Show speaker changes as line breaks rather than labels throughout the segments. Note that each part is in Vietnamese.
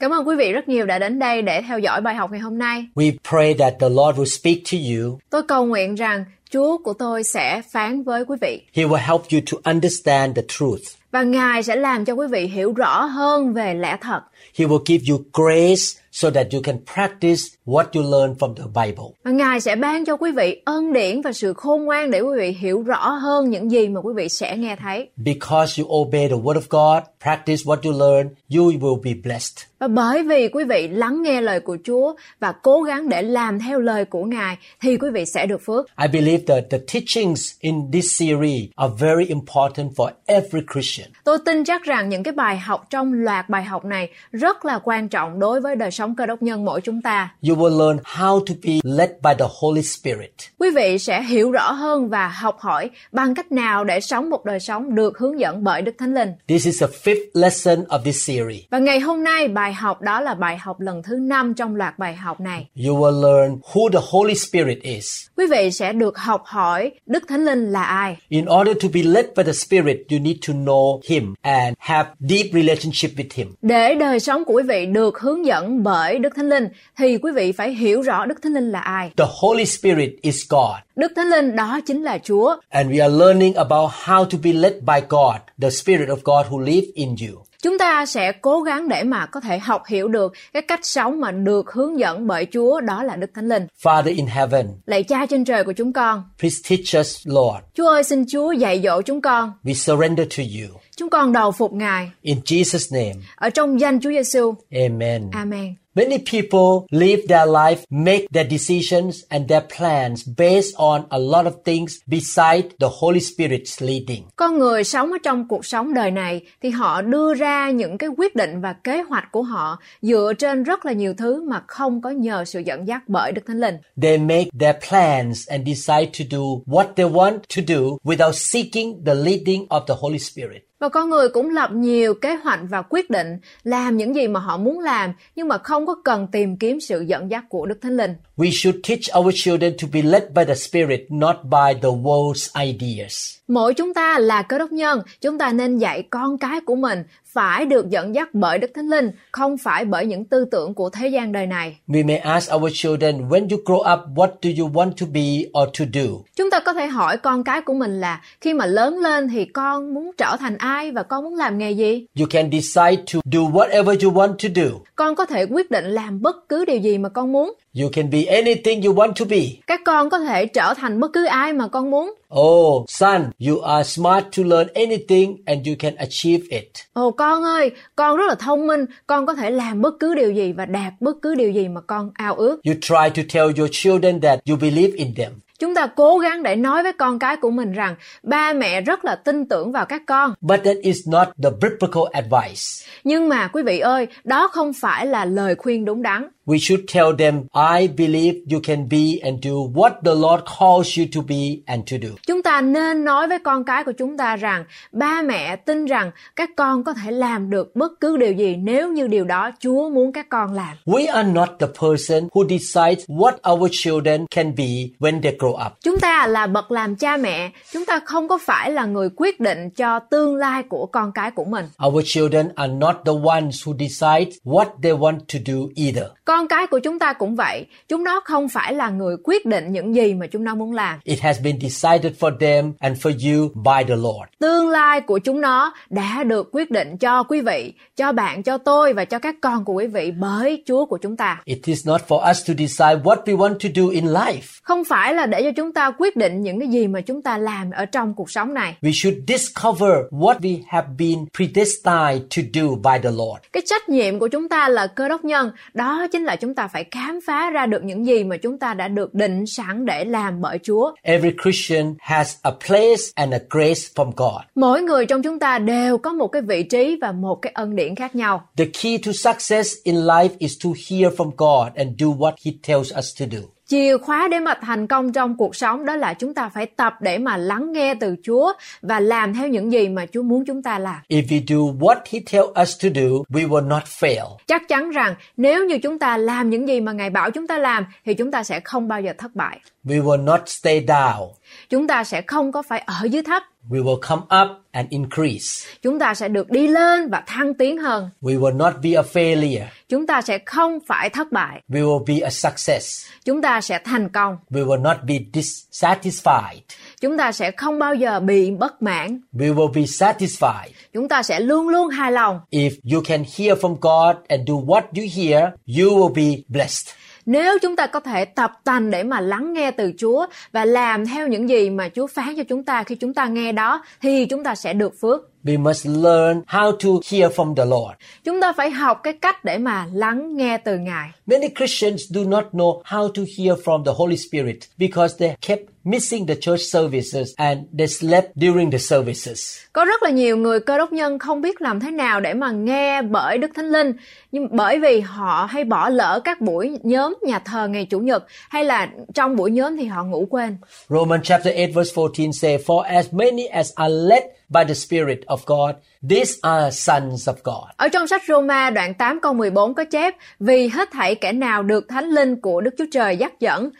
Cảm ơn quý vị rất nhiều đã đến đây để theo dõi bài học ngày hôm nay.
We pray that the Lord will speak to you.
Tôi cầu nguyện rằng Chúa của tôi sẽ phán với quý vị
He will help you to understand the truth.
và Ngài sẽ làm cho quý vị hiểu rõ hơn về lẽ thật
He will give you grace so that you can practice what you learn from the Bible.
và Ngài sẽ ban cho quý vị ân điển và sự khôn ngoan để quý vị hiểu rõ hơn những gì mà quý vị sẽ nghe thấy.
Because you obey the Word of God, practice what you learn, you will be blessed.
Và bởi vì quý vị lắng nghe lời của Chúa và cố gắng để làm theo lời của Ngài thì quý vị sẽ được phước.
I believe that the teachings in this series are very important for every Christian.
Tôi tin chắc rằng những cái bài học trong loạt bài học này rất là quan trọng đối với đời sống cơ đốc nhân mỗi chúng ta.
You will learn how to be led by the Holy Spirit.
Quý vị sẽ hiểu rõ hơn và học hỏi bằng cách nào để sống một đời sống được hướng dẫn bởi Đức Thánh Linh.
This is the fifth lesson of this series.
Và ngày hôm nay bài học đó là bài học lần thứ năm trong loạt bài học này.
You will learn who the Holy Spirit is.
Quý vị sẽ được học hỏi Đức Thánh Linh là ai.
In order to be led by the Spirit, you need to know Him and have deep relationship with Him.
Để đời sống của quý vị được hướng dẫn bởi Đức Thánh Linh thì quý vị phải hiểu rõ Đức Thánh Linh là ai.
The Holy Spirit is God.
Đức Thánh Linh đó chính là Chúa.
And we are learning about how to be led by God, the Spirit of God who lives in you.
Chúng ta sẽ cố gắng để mà có thể học hiểu được cái cách sống mà được hướng dẫn bởi Chúa đó là Đức Thánh Linh.
Father in heaven,
Lạy Cha trên trời của chúng con,
please teach us, Lord.
Chúa ơi xin Chúa dạy dỗ chúng con.
We surrender to you.
Chúng con đầu phục Ngài
In Jesus' name,
ở trong danh Chúa Giêsu.
amen.
Amen.
Many people live their life, make their decisions and their plans based on a lot of things beside the Holy Spirit's leading.
Con người sống ở trong cuộc sống đời này thì họ đưa ra những cái quyết định và kế hoạch của họ dựa trên rất là nhiều thứ mà không có nhờ sự dẫn dắt bởi Đức Thánh Linh.
They make their plans and decide to do what they want to do without seeking the leading of the Holy Spirit.
Và con người cũng lập nhiều kế hoạch và quyết định làm những gì mà họ muốn làm nhưng mà không có cần tìm kiếm sự dẫn dắt của Đức Thánh Linh.
We should teach our children to be led by the Spirit, not by the world's ideas.
Mỗi chúng ta là cơ đốc nhân, chúng ta nên dạy con cái của mình phải được dẫn dắt bởi Đức Thánh Linh, không phải bởi những tư tưởng của thế gian đời này.
We may ask our children, when you grow up, what do you want to be or to do?
Chúng ta có thể hỏi con cái của mình là khi mà lớn lên thì con muốn trở thành ai và con muốn làm nghề gì?
You can decide to do whatever you want to do.
Con có thể quyết định làm bất cứ điều gì mà con muốn.
You can be anything you want to be.
Các con có thể trở thành bất cứ ai mà con muốn.
Oh, son, you are smart to learn anything and you can achieve it.
Ồ con ơi, con rất là thông minh, con có thể làm bất cứ điều gì và đạt bất cứ điều gì mà con ao ước.
You try to tell your children that you believe in them.
Chúng ta cố gắng để nói với con cái của mình rằng ba mẹ rất là tin tưởng vào các con.
But that is not the biblical advice.
Nhưng mà quý vị ơi, đó không phải là lời khuyên đúng đắn.
We should tell them, I believe you can be and do what the Lord calls you to be and to do.
Chúng ta nên nói với con cái của chúng ta rằng ba mẹ tin rằng các con có thể làm được bất cứ điều gì nếu như điều đó Chúa muốn các con làm.
We are not the person who decides what our children can be when they grow up.
Chúng ta là bậc làm cha mẹ, chúng ta không có phải là người quyết định cho tương lai của con cái của mình.
Our children are not the ones who decide what they want to do either.
Con cái của chúng ta cũng vậy, chúng nó không phải là người quyết định những gì mà chúng nó muốn làm.
It has been decided for them and for you by the Lord.
Tương lai của chúng nó đã được quyết định cho quý vị, cho bạn, cho tôi và cho các con của quý vị bởi Chúa của chúng ta.
It is not for us to decide what we want to do in life.
Không phải là để để cho chúng ta quyết định những cái gì mà chúng ta làm ở trong cuộc sống này.
We should discover what we have been predestined to do by the Lord.
Cái trách nhiệm của chúng ta là cơ đốc nhân, đó chính là chúng ta phải khám phá ra được những gì mà chúng ta đã được định sẵn để làm bởi Chúa.
Every Christian has a place and a grace from God.
Mỗi người trong chúng ta đều có một cái vị trí và một cái ân điển khác nhau.
The key to success in life is to hear from God and do what He tells us to do.
Chìa khóa để mà thành công trong cuộc sống đó là chúng ta phải tập để mà lắng nghe từ Chúa và làm theo những gì mà Chúa muốn chúng ta làm.
If we do what He tells us to do, we will not fail.
Chắc chắn rằng nếu như chúng ta làm những gì mà Ngài bảo chúng ta làm thì chúng ta sẽ không bao giờ thất bại.
We will not stay down.
Chúng ta sẽ không có phải ở dưới thấp.
We will come up and increase.
Chúng ta sẽ được đi lên và thăng tiến hơn.
We will not be a failure.
Chúng ta sẽ không phải thất bại.
We will be a success.
Chúng ta sẽ thành công.
We will not be dissatisfied.
Chúng ta sẽ không bao giờ bị bất mãn.
We will be satisfied.
Chúng ta sẽ luôn luôn hài lòng.
If you can hear from God and do what you hear, you will be blessed.
Nếu chúng ta có thể tập tành để mà lắng nghe từ Chúa và làm theo những gì mà Chúa phán cho chúng ta khi chúng ta nghe đó, thì chúng ta sẽ được phước.
We must learn how to hear from the Lord.
Chúng ta phải học cái cách để mà lắng nghe từ Ngài.
Many Christians do not know how to hear from the Holy Spirit because they kept missing the church services and they slept during the services.
Có rất là nhiều người cơ đốc nhân không biết làm thế nào để mà nghe bởi Đức Thánh Linh, nhưng bởi vì họ hay bỏ lỡ các buổi nhóm nhà thờ ngày chủ nhật hay là trong buổi nhóm thì họ ngủ quên.
Romans chapter 8 verse 14 say, For as many as are led by the Spirit of God, these are sons of God.
Ở trong sách Roma đoạn 8 câu 14 có chép Vì hết thảy kẻ nào được Thánh Linh của Đức Chúa Trời dắt dẫn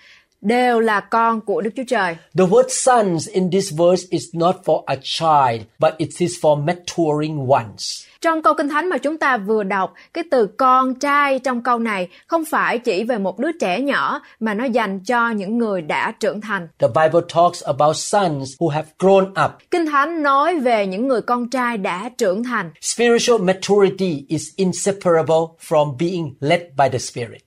đều là con của Đức Chúa Trời.
The word sons in this verse is not for a child, but it is for maturing ones.
Trong câu Kinh Thánh mà chúng ta vừa đọc, cái từ con trai trong câu này không phải chỉ về một đứa trẻ nhỏ mà nó dành cho những người đã trưởng thành.
The Bible talks about sons who have grown up.
Kinh Thánh nói về những người con trai đã trưởng thành.
Spiritual maturity is inseparable from being led by the Spirit.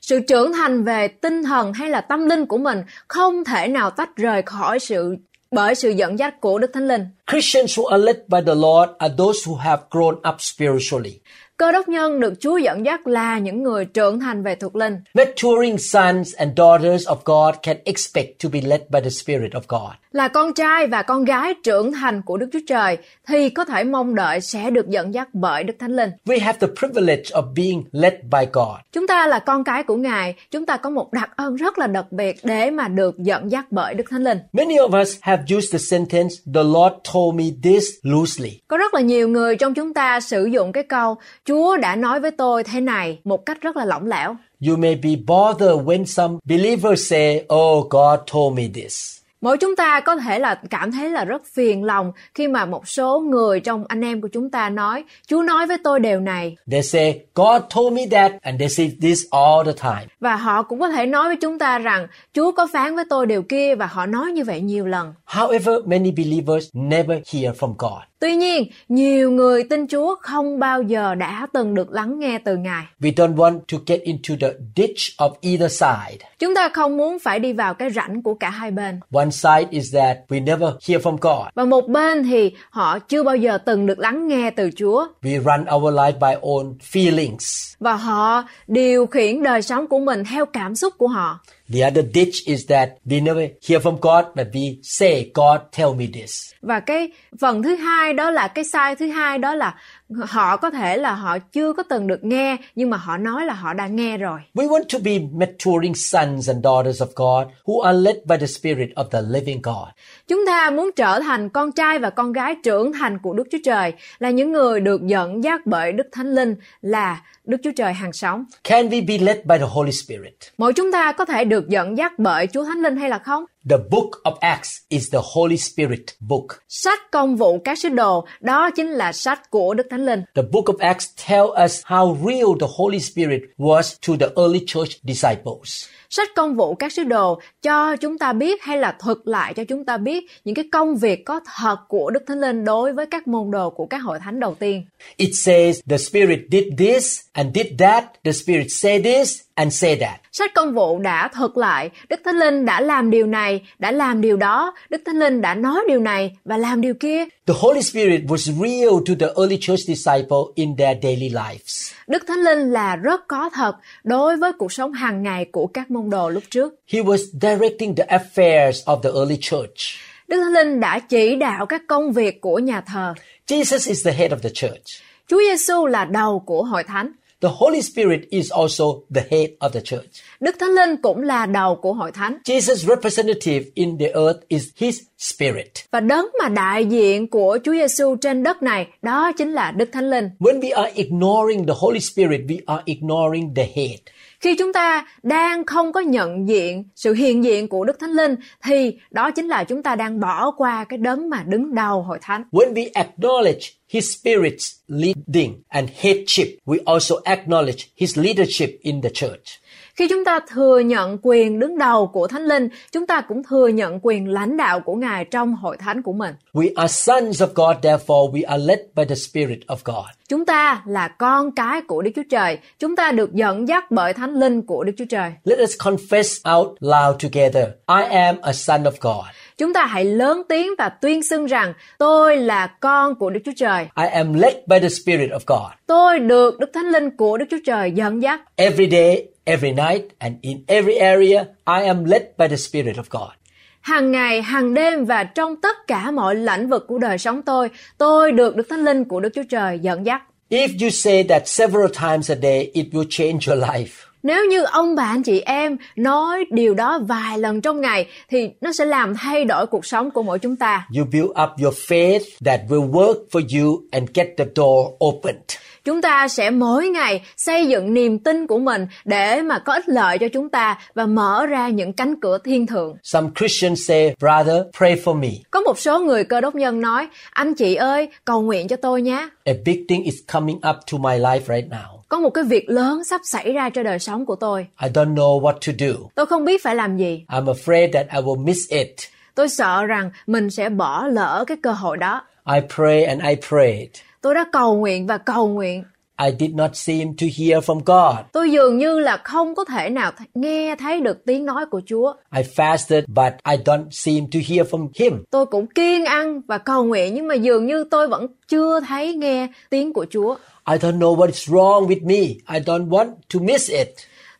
Sự trưởng thành về tinh thần hay là tâm linh của mình không thể nào tách rời khỏi sự bởi sự dẫn dắt của Đức Thánh Linh.
Christians who are led by the Lord are those who have grown up spiritually.
Cơ đốc nhân được Chúa dẫn dắt là những người trưởng thành về thuộc linh.
Maturing sons and daughters of God can expect to be led by the Spirit of God.
Là con trai và con gái trưởng thành của Đức Chúa Trời thì có thể mong đợi sẽ được dẫn dắt bởi Đức Thánh Linh.
We have the privilege of being led by God.
Chúng ta là con cái của Ngài, chúng ta có một đặc ân rất là đặc biệt để mà được dẫn dắt bởi Đức Thánh Linh.
Many of us have used the sentence, The Lord told me this loosely.
Có rất là nhiều người trong chúng ta sử dụng cái câu Chúa đã nói với tôi thế này một cách rất là lỏng lẻo.
You may be bothered when some believers say, Oh, God told me this.
Mỗi chúng ta có thể là cảm thấy là rất phiền lòng khi mà một số người trong anh em của chúng ta nói Chúa nói với tôi điều này
They say, God told me that, and they say this all the time.
và họ cũng có thể nói với chúng ta rằng Chúa có phán với tôi điều kia và họ nói như vậy nhiều lần.
However, many believers never hear from God.
Tuy nhiên, nhiều người tin Chúa không bao giờ đã từng được lắng nghe từ Ngài.
We don't want to get into the ditch of either side.
Chúng ta không muốn phải đi vào cái rãnh của cả hai bên.
One side is that we never hear from God.
Và một bên thì họ chưa bao giờ từng được lắng nghe từ Chúa
We run our life by own feelings.
và họ điều khiển đời sống của mình theo cảm xúc của họ.
The other ditch is that we never hear from God, but we say, God tell me this.
Và cái phần thứ hai đó là cái sai thứ hai đó là họ có thể là họ chưa có từng được nghe nhưng mà họ nói là họ đã nghe rồi.
We want to be maturing sons and daughters of God who are led by the Spirit of the living God.
Chúng ta muốn trở thành con trai và con gái trưởng thành của Đức Chúa Trời là những người được dẫn dắt bởi Đức Thánh Linh là Đức Chúa Trời hàng sống.
Can we be led by the Holy Spirit?
Mỗi chúng ta có thể được dẫn dắt bởi Chúa Thánh Linh hay là không?
The book of Acts is the Holy Spirit book.
Sách công vụ các sứ đồ đó chính là sách của Đức Thánh Linh.
The book of Acts tell us how real the Holy Spirit was to the early church disciples.
Sách công vụ các sứ đồ cho chúng ta biết hay là thuật lại cho chúng ta biết những cái công việc có thật của Đức Thánh Linh đối với các môn đồ của các hội thánh đầu tiên.
It says the Spirit did this and did that. The Spirit said this and say that.
Sách công vụ đã thuật lại, Đức Thánh Linh đã làm điều này, đã làm điều đó, Đức Thánh Linh đã nói điều này và làm điều kia.
The Holy Spirit was real to the early church disciple in their daily lives.
Đức Thánh Linh là rất có thật đối với cuộc sống hàng ngày của các môn đồ lúc trước.
He was directing the affairs of the early church.
Đức Thánh Linh đã chỉ đạo các công việc của nhà thờ.
Jesus is the head of the church.
Chúa Giêsu là đầu của hội thánh.
The Holy Spirit is also the head of the church.
Đức Thánh Linh cũng là đầu của hội thánh.
Jesus' representative in the earth is his spirit.
Và đấng mà đại diện của Chúa Giêsu trên đất này, đó chính là Đức Thánh Linh.
When we are ignoring the Holy Spirit, we are ignoring the head.
Khi chúng ta đang không có nhận diện sự hiện diện của Đức Thánh Linh thì đó chính là chúng ta đang bỏ qua cái đấng mà đứng đầu hội thánh.
When we acknowledge his spirit's leading and headship, we also acknowledge his leadership in the church.
Khi chúng ta thừa nhận quyền đứng đầu của Thánh Linh, chúng ta cũng thừa nhận quyền lãnh đạo của Ngài trong hội thánh của mình.
We are sons of God, therefore we are led by the Spirit of God.
Chúng ta là con cái của Đức Chúa Trời. Chúng ta được dẫn dắt bởi Thánh Linh của Đức Chúa Trời.
Let us confess out loud together I am a son of God.
Chúng ta hãy lớn tiếng và tuyên xưng rằng tôi là con của Đức Chúa Trời.
I am led by the Spirit of God.
Tôi được Đức Thánh Linh của Đức Chúa Trời dẫn dắt.
Every day, every night, and in every area, I am led by the Spirit of God.
Hàng ngày, hàng đêm và trong tất cả mọi lĩnh vực của đời sống tôi, tôi được Đức Thánh Linh của Đức Chúa Trời dẫn dắt.
If you say that several times a day, it will change your life.
Nếu như ông bà anh chị em nói điều đó vài lần trong ngày thì nó sẽ làm thay đổi cuộc sống của mỗi chúng ta.
You build up your faith that will work for you and get the door opened.
Chúng ta sẽ mỗi ngày xây dựng niềm tin của mình để mà có ích lợi cho chúng ta và mở ra những cánh cửa thiên thượng.
Some Christians say, Brother, pray for me.
Có một số người cơ đốc nhân nói, anh chị ơi, cầu nguyện cho tôi nhé.
A big thing is coming up to my life right now.
Có một cái việc lớn sắp xảy ra cho đời sống của tôi.
I don't know what to do.
Tôi không biết phải làm gì.
I'm afraid that I will miss it.
Tôi sợ rằng mình sẽ bỏ lỡ cái cơ hội đó.
I pray and I prayed.
Tôi đã cầu nguyện và cầu nguyện.
I did not seem to hear from God.
Tôi dường như là không có thể nào th- nghe thấy được tiếng nói của Chúa.
I fasted, but I don't seem to hear from Him.
Tôi cũng kiêng ăn và cầu nguyện nhưng mà dường như tôi vẫn chưa thấy nghe tiếng của Chúa.
I don't know what is wrong with me. I don't want to miss it.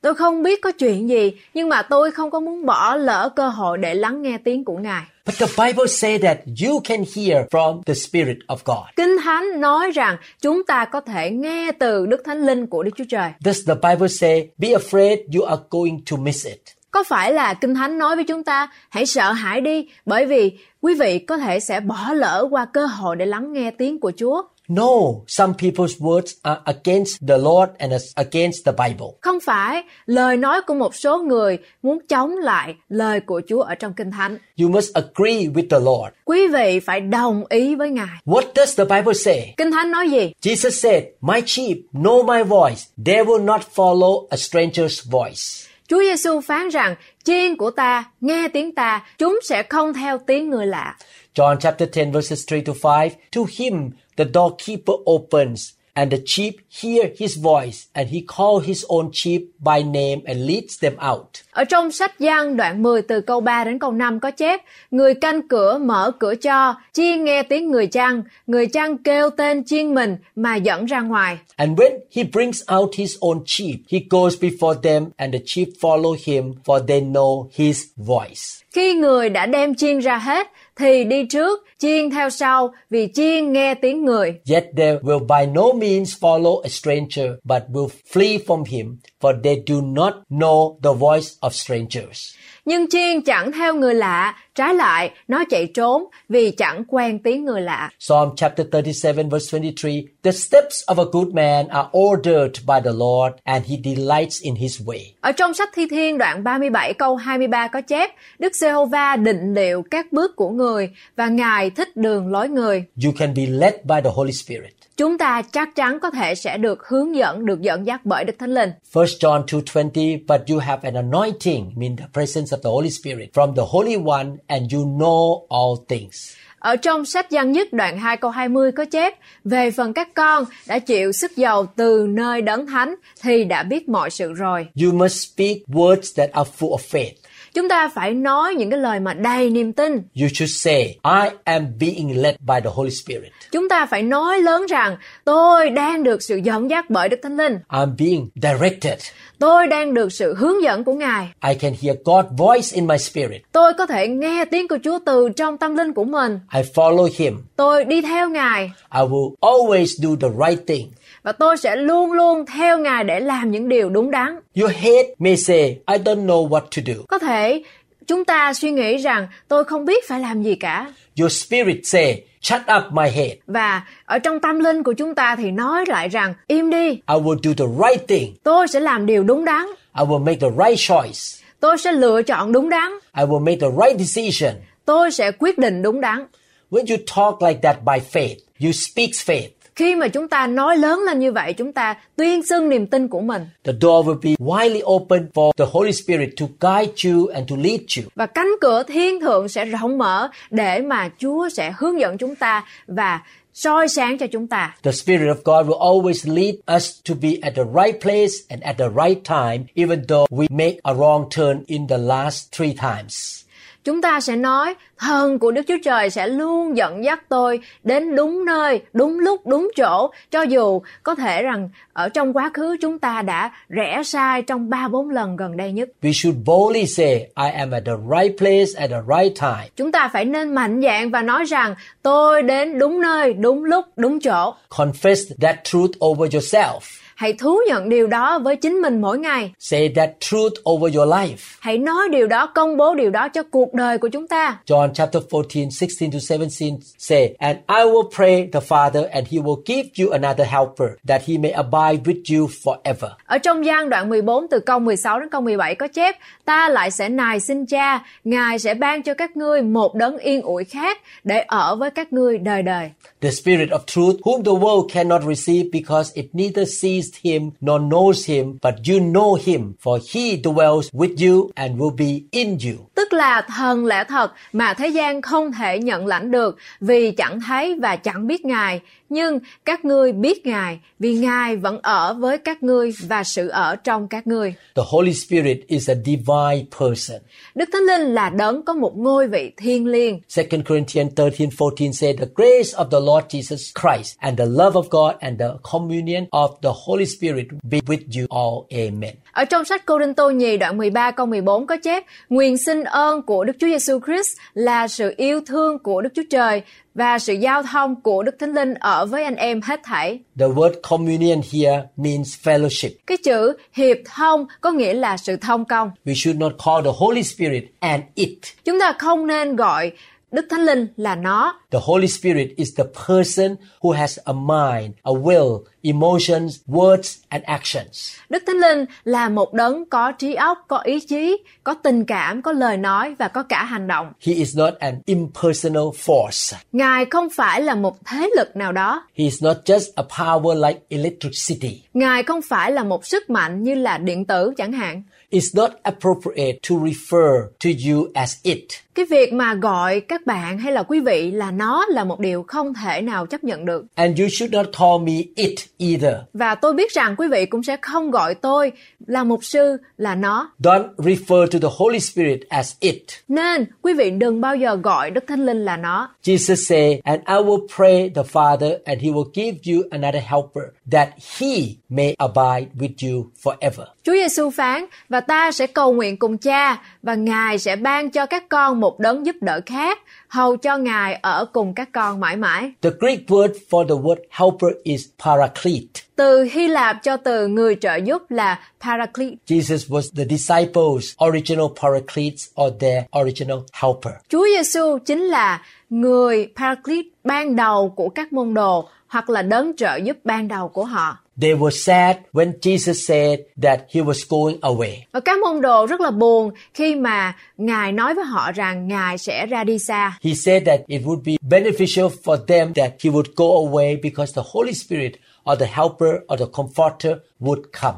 Tôi không biết có chuyện gì nhưng mà tôi không có muốn bỏ lỡ cơ hội để lắng nghe tiếng của Ngài.
But the Bible say that you can hear from the Spirit of God.
Kinh Thánh nói rằng chúng ta có thể nghe từ Đức Thánh Linh của Đức Chúa Trời.
Does the Bible say, be afraid you are going to miss it?
Có phải là Kinh Thánh nói với chúng ta hãy sợ hãi đi bởi vì quý vị có thể sẽ bỏ lỡ qua cơ hội để lắng nghe tiếng của Chúa?
No, some people's words are against the Lord and against the Bible.
Không phải, lời nói của một số người muốn chống lại lời của Chúa ở trong Kinh Thánh.
You must agree with the Lord.
Quý vị phải đồng ý với Ngài.
What does the Bible say?
Kinh Thánh nói gì?
Jesus said, My sheep know my voice. They will not follow a stranger's voice.
Chúa Giêsu phán rằng, chiên của ta nghe tiếng ta, chúng sẽ không theo tiếng người lạ.
John chapter 10 verses 3 to 5. To him the doorkeeper opens, and the sheep hear his voice, and he calls his own sheep by name and leads them out.
Ở trong sách Giăng đoạn 10 từ câu 3 đến câu 5 có chép, người canh cửa mở cửa cho, chiên nghe tiếng người chăn, người chăn kêu tên chiên mình mà dẫn ra ngoài.
And when he brings out his own sheep, he goes before them, and the sheep follow him, for they know his voice.
Khi người đã đem chiên ra hết, thì đi trước, chiên theo sau, vì chiên nghe tiếng người.
Yet they will by no means follow a stranger, but will flee from him, for they do not know the voice of strangers.
Nhưng chiên chẳng theo người lạ, trái lại, nó chạy trốn vì chẳng quen tiếng người lạ.
Psalm chapter 37 verse 23, The steps of a good man are ordered by the Lord, and he delights in his way.
Ở trong sách Thi Thiên đoạn 37 câu 23 có chép, Đức Giê-hô-va định liệu các bước của người và Ngài thích đường lối người.
You can be led by the Holy Spirit.
Chúng ta chắc chắn có thể sẽ được hướng dẫn, được dẫn dắt bởi Đức Thánh Linh.
1 John 2:20 But you have an anointing mean the presence of the Holy Spirit from the Holy One and you know all things.
Ở trong sách Giăng nhất đoạn 2 câu 20 có chép Về phần các con đã chịu sức dầu từ nơi đấng thánh thì đã biết mọi sự rồi.
You must speak words that are full of faith.
Chúng ta phải nói những cái lời mà đầy niềm tin.
You should say, I am being led by the Holy Spirit.
Chúng ta phải nói lớn rằng tôi đang được sự dẫn dắt bởi Đức Thánh Linh.
I'm being directed.
Tôi đang được sự hướng dẫn của Ngài.
I can hear God's voice in my spirit.
Tôi có thể nghe tiếng của Chúa từ trong tâm linh của mình.
I follow Him.
Tôi đi theo Ngài
I will always do the right thing.
Và tôi sẽ luôn luôn theo Ngài để làm những điều đúng đắn.
Your head may say, I don't know what to do.
Có thể chúng ta suy nghĩ rằng tôi không biết phải làm gì cả.
Your spirit say, shut up my head.
Và ở trong tâm linh của chúng ta thì nói lại rằng im đi,
I will do the right thing.
tôi sẽ làm điều đúng đắn.
I will make the right choice.
Tôi sẽ lựa chọn đúng đắn.
I will make the right decision.
Tôi sẽ quyết định đúng đắn.
When you talk like that by faith, you speak faith.
Khi mà chúng ta nói lớn lên như vậy, chúng ta tuyên xưng niềm tin của mình.
The door will be widely open for the Holy Spirit to guide you and to lead you.
Và cánh cửa thiên thượng sẽ rộng mở để mà Chúa sẽ hướng dẫn chúng ta và soi sáng cho chúng ta.
The Spirit of God will always lead us to be at the right place and at the right time, even though we make a wrong turn in the last three times.
Chúng ta sẽ nói, thần của Đức Chúa Trời sẽ luôn dẫn dắt tôi đến đúng nơi, đúng lúc, đúng chỗ, cho dù có thể rằng ở trong quá khứ chúng ta đã rẽ sai trong ba bốn lần gần đây nhất.
We should boldly say, I am at the right place at the right time.
Chúng ta phải nên mạnh dạn và nói rằng tôi đến đúng nơi, đúng lúc, đúng chỗ.
Confess that truth over yourself.
Hãy thú nhận điều đó với chính mình mỗi ngày.
Say that truth over your life.
Hãy nói điều đó, công bố điều đó cho cuộc đời của chúng ta.
John chapter 14, 16 to 17 say, And I will pray the Father, and he will give you another helper, that he may abide with you forever.
Ở trong gian đoạn 14 từ câu 16 đến câu 17 có chép, ta lại sẽ nài xin cha, Ngài sẽ ban cho các ngươi một đấng yên ủi khác để ở với các ngươi đời đời.
The Spirit of truth, whom the world cannot receive because it neither sees him nor knows him, but you know him, for he dwells with you and will be in you.
Tức là thần lẽ thật mà thế gian không thể nhận lãnh được vì chẳng thấy và chẳng biết Ngài. Nhưng các ngươi biết Ngài vì Ngài vẫn ở với các ngươi và sự ở trong các ngươi.
The Holy Spirit is a divine person.
Đức Thánh Linh là đấng có một ngôi vị thiêng liêng.
2 Corinthians 13 14 said, The grace of the Lord Jesus Christ and the love of God and the communion of the Holy Spirit be with you all. Amen.
Ở trong sách Cô Đinh Tô Nhì đoạn 13 câu 14 có chép Nguyện sinh ơn của Đức Chúa Giêsu Christ là sự yêu thương của Đức Chúa Trời và sự giao thông của Đức Thánh Linh ở với anh em hết thảy.
The word communion here means fellowship.
Cái chữ hiệp thông có nghĩa là sự thông công.
We should not call the Holy Spirit an it.
Chúng ta không nên gọi Đức Thánh Linh là nó.
The Holy Spirit is the person who has a mind, a will, emotions, words, and actions.
Đức Thánh Linh là một đấng có trí óc, có ý chí, có tình cảm, có lời nói và có cả hành động.
He is not an impersonal force.
Ngài không phải là một thế lực nào đó.
He is not just a power like electricity.
Ngài không phải là một sức mạnh như là điện tử chẳng hạn.
It's not appropriate to refer to you as it.
Cái việc mà gọi các bạn hay là quý vị là nó là một điều không thể nào chấp nhận được.
And you should not call me it either.
Và tôi biết rằng quý vị cũng sẽ không gọi tôi là mục sư là nó.
Don't refer to the Holy Spirit as it.
Nên quý vị đừng bao giờ gọi Đức Thánh Linh là nó.
Jesus said, And I will pray the Father, and he will give you another helper, that he may abide with you forever.
Chúa Giêsu phán và ta sẽ cầu nguyện cùng cha và Ngài sẽ ban cho các con một đấng giúp đỡ khác hầu cho Ngài ở cùng các con mãi mãi.
The Greek word for the word helper is paraclete.
Từ Hy Lạp cho từ người trợ giúp là Paraclete.
Jesus was the disciples' original paracletes or their original helper.
Chúa Giêsu chính là người Paraclete ban đầu của các môn đồ hoặc là đấng trợ giúp ban đầu của họ.
They were sad when Jesus said that he was going away.
Và các môn đồ rất là buồn khi mà Ngài nói với họ rằng Ngài sẽ ra đi xa.
He said that it would be beneficial for them that he would go away because the Holy Spirit or the helper or the comforter would come.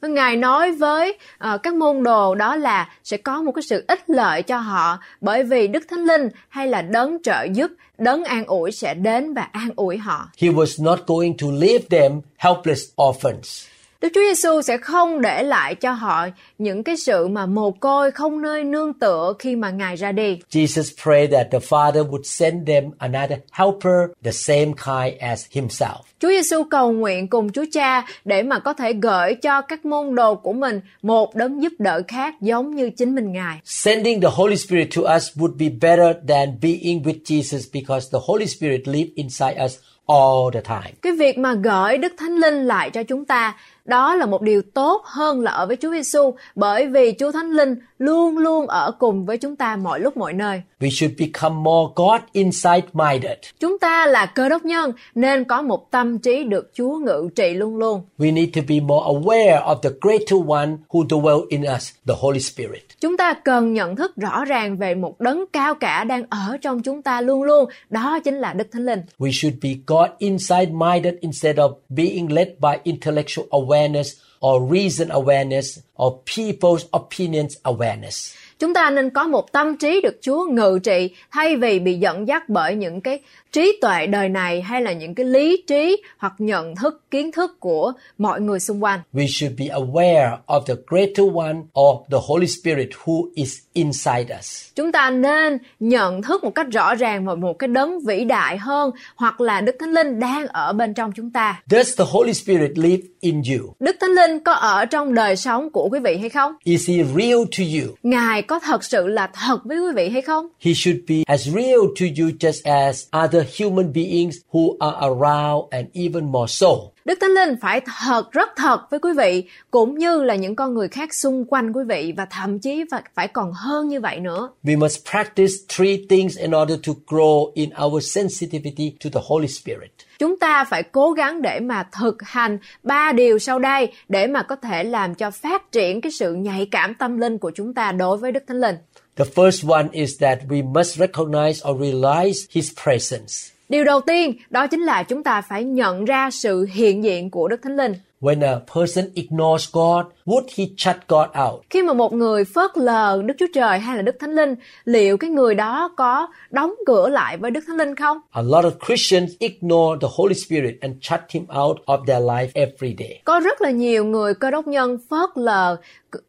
Và Ngài nói với uh, các môn đồ đó là sẽ có một cái sự ích lợi cho họ bởi vì Đức Thánh Linh hay là đấng trợ giúp, đấng an ủi sẽ đến và an ủi họ.
He was not going to leave them helpless orphans.
Đức Chúa Giêsu sẽ không để lại cho họ những cái sự mà mồ côi không nơi nương tựa khi mà Ngài ra đi.
Jesus prayed that the Father would send them another helper, the same kind as himself.
Chúa Giêsu cầu nguyện cùng Chúa Cha để mà có thể gửi cho các môn đồ của mình một đấng giúp đỡ khác giống như chính mình Ngài.
Sending the Holy Spirit to us would be better than being with Jesus because the Holy Spirit lives inside us all the time.
Cái việc mà gửi Đức Thánh Linh lại cho chúng ta đó là một điều tốt hơn là ở với Chúa Giêsu bởi vì Chúa Thánh Linh luôn luôn ở cùng với chúng ta mọi lúc mọi nơi.
We should become more God inside minded.
Chúng ta là cơ đốc nhân nên có một tâm trí được Chúa ngự trị luôn luôn.
We need to be more aware of the greater one who dwells in us, the Holy Spirit.
Chúng ta cần nhận thức rõ ràng về một đấng cao cả đang ở trong chúng ta luôn luôn, đó chính là Đức Thánh Linh.
We should be God inside minded instead of being led by intellectual awareness or reason awareness or people's opinions awareness.
Chúng ta nên có một tâm trí được Chúa ngự trị thay vì bị dẫn dắt bởi những cái trí tuệ đời này hay là những cái lý trí hoặc nhận thức kiến thức của mọi người xung quanh.
We should be aware of the greater one of the Holy Spirit who is inside us.
Chúng ta nên nhận thức một cách rõ ràng về một cái đấng vĩ đại hơn hoặc là Đức Thánh Linh đang ở bên trong chúng ta.
Does the Holy Spirit live in you?
Đức Thánh Linh có ở trong đời sống của quý vị hay không?
Is he real to you?
Ngài có thật sự là thật với quý vị hay không?
He should be as real to you just as other human beings who are around and even more so.
Đức Thánh Linh phải thật rất thật với quý vị cũng như là những con người khác xung quanh quý vị và thậm chí phải, phải còn hơn như vậy nữa.
We must practice three things in order to grow in our sensitivity to the Holy Spirit.
Chúng ta phải cố gắng để mà thực hành ba điều sau đây để mà có thể làm cho phát triển cái sự nhạy cảm tâm linh của chúng ta đối với Đức Thánh Linh.
The first one is that we must recognize or realize His presence.
Điều đầu tiên đó chính là chúng ta phải nhận ra sự hiện diện của Đức Thánh Linh.
When a person ignores God, would he shut God out?
Khi mà một người phớt lờ Đức Chúa Trời hay là Đức Thánh Linh, liệu cái người đó có đóng cửa lại với Đức Thánh Linh không?
A lot of Christians ignore the Holy Spirit and shut him out of their life every day.
Có rất là nhiều người cơ đốc nhân phớt lờ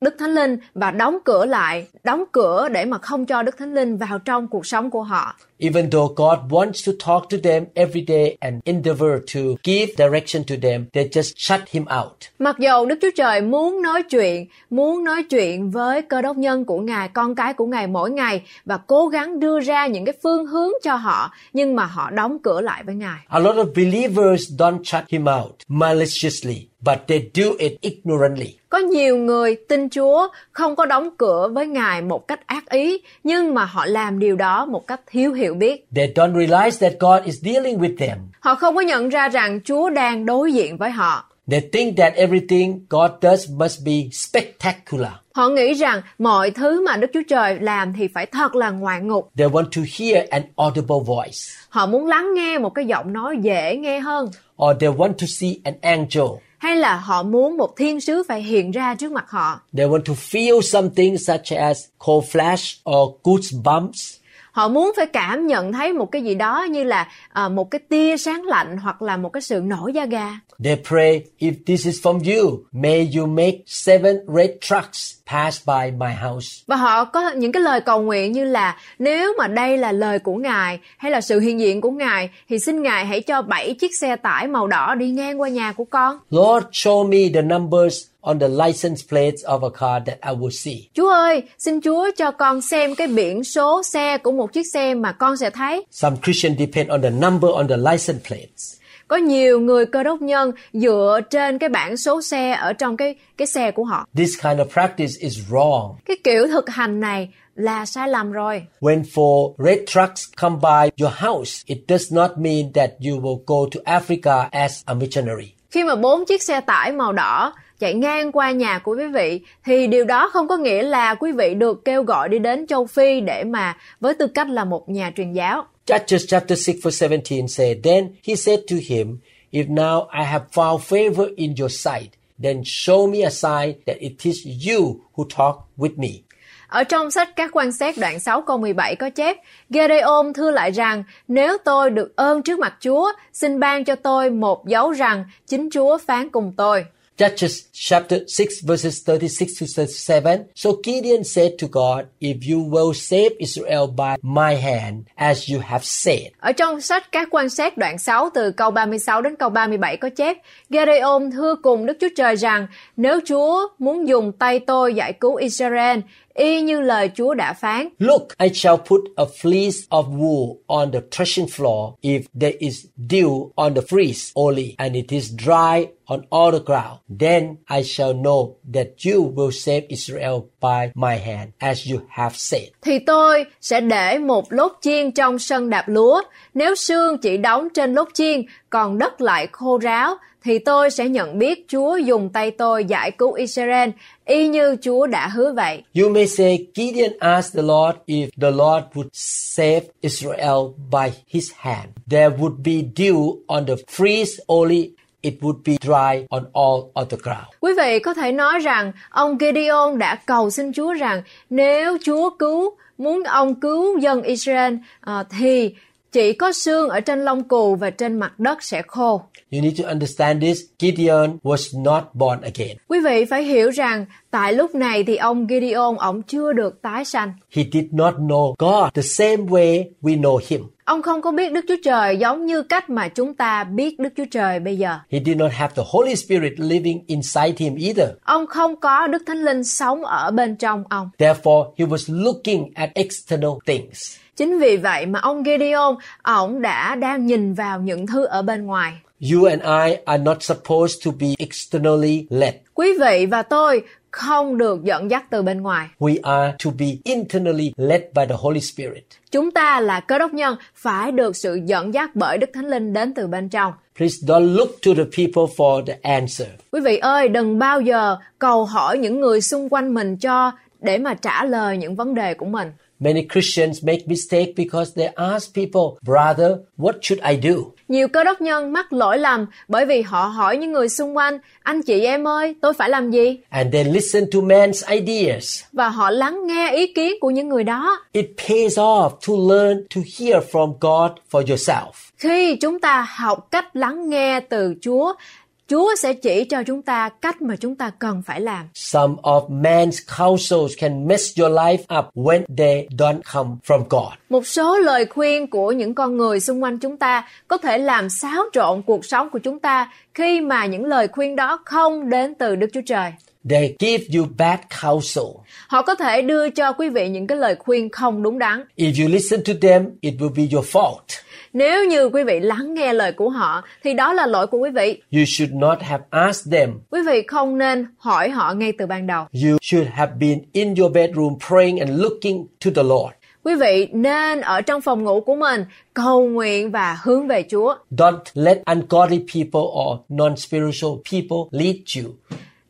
Đức Thánh Linh và đóng cửa lại, đóng cửa để mà không cho Đức Thánh Linh vào trong cuộc sống của họ.
Even though God wants to talk to them every day and endeavor to give direction to them, they just shut him out.
Mặc dù Đức Chúa Trời muốn nói chuyện, muốn nói chuyện với cơ đốc nhân của Ngài, con cái của Ngài mỗi ngày và cố gắng đưa ra những cái phương hướng cho họ, nhưng mà họ đóng cửa lại với Ngài.
A lot of believers don't shut him out maliciously, but they do it ignorantly.
Có nhiều người tin Chúa không có đóng cửa với Ngài một cách ác ý, nhưng mà họ làm điều đó một cách thiếu hiểu biết.
They don't realize that God is dealing with them.
Họ không có nhận ra rằng Chúa đang đối diện với họ.
They think that everything God does must be spectacular.
Họ nghĩ rằng mọi thứ mà Đức Chúa Trời làm thì phải thật là ngoạn mục.
They want to hear an audible voice,
Họ muốn lắng nghe một cái giọng nói dễ nghe hơn.
or they want to see an angel.
Hay là họ muốn một thiên sứ phải hiện ra trước mặt họ.
They want to feel something such as cold flash or goosebumps.
Họ muốn phải cảm nhận thấy một cái gì đó như là à, một cái tia sáng lạnh hoặc là một cái sự nổi da gà.
They pray, if this is from you, may you make seven red trucks pass by my house.
Và họ có những cái lời cầu nguyện như là nếu mà đây là lời của Ngài hay là sự hiện diện của Ngài thì xin Ngài hãy cho bảy chiếc xe tải màu đỏ đi ngang qua nhà của con.
Lord, show me the numbers on the license plates of a car that I will see.
Chúa ơi, xin Chúa cho con xem cái biển số xe của một chiếc xe mà con sẽ thấy.
Some Christians depend on the number on the license plates.
Có nhiều người cơ đốc nhân dựa trên cái bảng số xe ở trong cái cái xe của họ.
This kind of practice is wrong.
Cái kiểu thực hành này là sai lầm rồi.
When four red trucks come by your house, it does not mean that you will go to Africa as a missionary.
Khi mà bốn chiếc xe tải màu đỏ chạy ngang qua nhà của quý vị thì điều đó không có nghĩa là quý vị được kêu gọi đi đến châu Phi để mà với tư cách là một nhà truyền giáo.
Judges chapter 6 verse 17 said, Then he said to him, If now I have found favor in your sight, then show me a sign that it is you who talk with me.
Ở trong sách các quan sát đoạn 6 câu 17 có chép, Gedeon thưa lại rằng, nếu tôi được ơn trước mặt Chúa, xin ban cho tôi một dấu rằng chính Chúa phán cùng tôi.
Judges chapter 6 verses 36 to 37. So Gideon said to God, If you will save Israel by my hand, as you have said,
Ở trong sách các quan sát đoạn 6 từ câu 36 đến câu 37 có chép, Gideon thưa cùng Đức Chúa Trời rằng, nếu Chúa muốn dùng tay tôi giải cứu Israel, y như lời Chúa đã phán,
Look, I shall put a fleece of wool on the threshing floor if there is dew on the fleece only, and it is dry on all the ground. Then I shall know that you will save Israel by my hand, as you have said.
thì tôi sẽ để một lốt chiên trong sân đạp lúa. Nếu sương chỉ đóng trên lốt chiên, còn đất lại khô ráo, thì tôi sẽ nhận biết Chúa dùng tay tôi giải cứu Israel, y như Chúa đã hứa vậy.
You may say, Gideon asked the Lord if the Lord would save Israel by his hand. There would be dew on the fleece only. It would be dry on all of the ground.
Quý vị có thể nói rằng ông Gideon đã cầu xin Chúa rằng nếu Chúa cứu muốn ông cứu dân Israel à, thì chỉ có xương ở trên lông cừu và trên mặt đất sẽ khô.
You need to understand this. Gideon was not born again.
Quý vị phải hiểu rằng tại lúc này thì ông Gideon ông chưa được tái sanh.
He did not know God the same way we know him.
Ông không có biết Đức Chúa Trời giống như cách mà chúng ta biết Đức Chúa Trời bây giờ.
He did not have the Holy Spirit living inside him either.
Ông không có Đức Thánh Linh sống ở bên trong ông.
Therefore, he was looking at external things.
Chính vì vậy mà ông Gideon, ông đã đang nhìn vào những thứ ở bên ngoài.
You and I are not supposed to be externally led.
Quý vị và tôi không được dẫn dắt từ bên ngoài.
We are to be internally led by the Holy Spirit.
Chúng ta là cơ đốc nhân phải được sự dẫn dắt bởi Đức Thánh Linh đến từ bên trong.
Please don't look to the people for the answer.
Quý vị ơi, đừng bao giờ cầu hỏi những người xung quanh mình cho để mà trả lời những vấn đề của mình.
Many Christians make mistake because they ask people, brother, what should I do?
Nhiều cơ đốc nhân mắc lỗi lầm bởi vì họ hỏi những người xung quanh, anh chị em ơi, tôi phải làm gì?
And then listen to man's ideas.
Và họ lắng nghe ý kiến của những người đó.
It pays off to learn to hear from God for yourself.
Khi chúng ta học cách lắng nghe từ Chúa, Chúa sẽ chỉ cho chúng ta cách mà chúng ta cần phải làm.
Some of man's counsels can mess your life up when they don't come from God.
Một số lời khuyên của những con người xung quanh chúng ta có thể làm xáo trộn cuộc sống của chúng ta khi mà những lời khuyên đó không đến từ Đức Chúa Trời.
They give you bad counsel.
Họ có thể đưa cho quý vị những cái lời khuyên không đúng đắn.
If you listen to them, it will be your fault.
Nếu như quý vị lắng nghe lời của họ thì đó là lỗi của quý vị.
You should not have asked them.
Quý vị không nên hỏi họ ngay từ ban đầu.
You should have been in your bedroom praying and looking to the Lord.
Quý vị nên ở trong phòng ngủ của mình cầu nguyện và hướng về Chúa.
Don't let ungodly people or non-spiritual people lead you.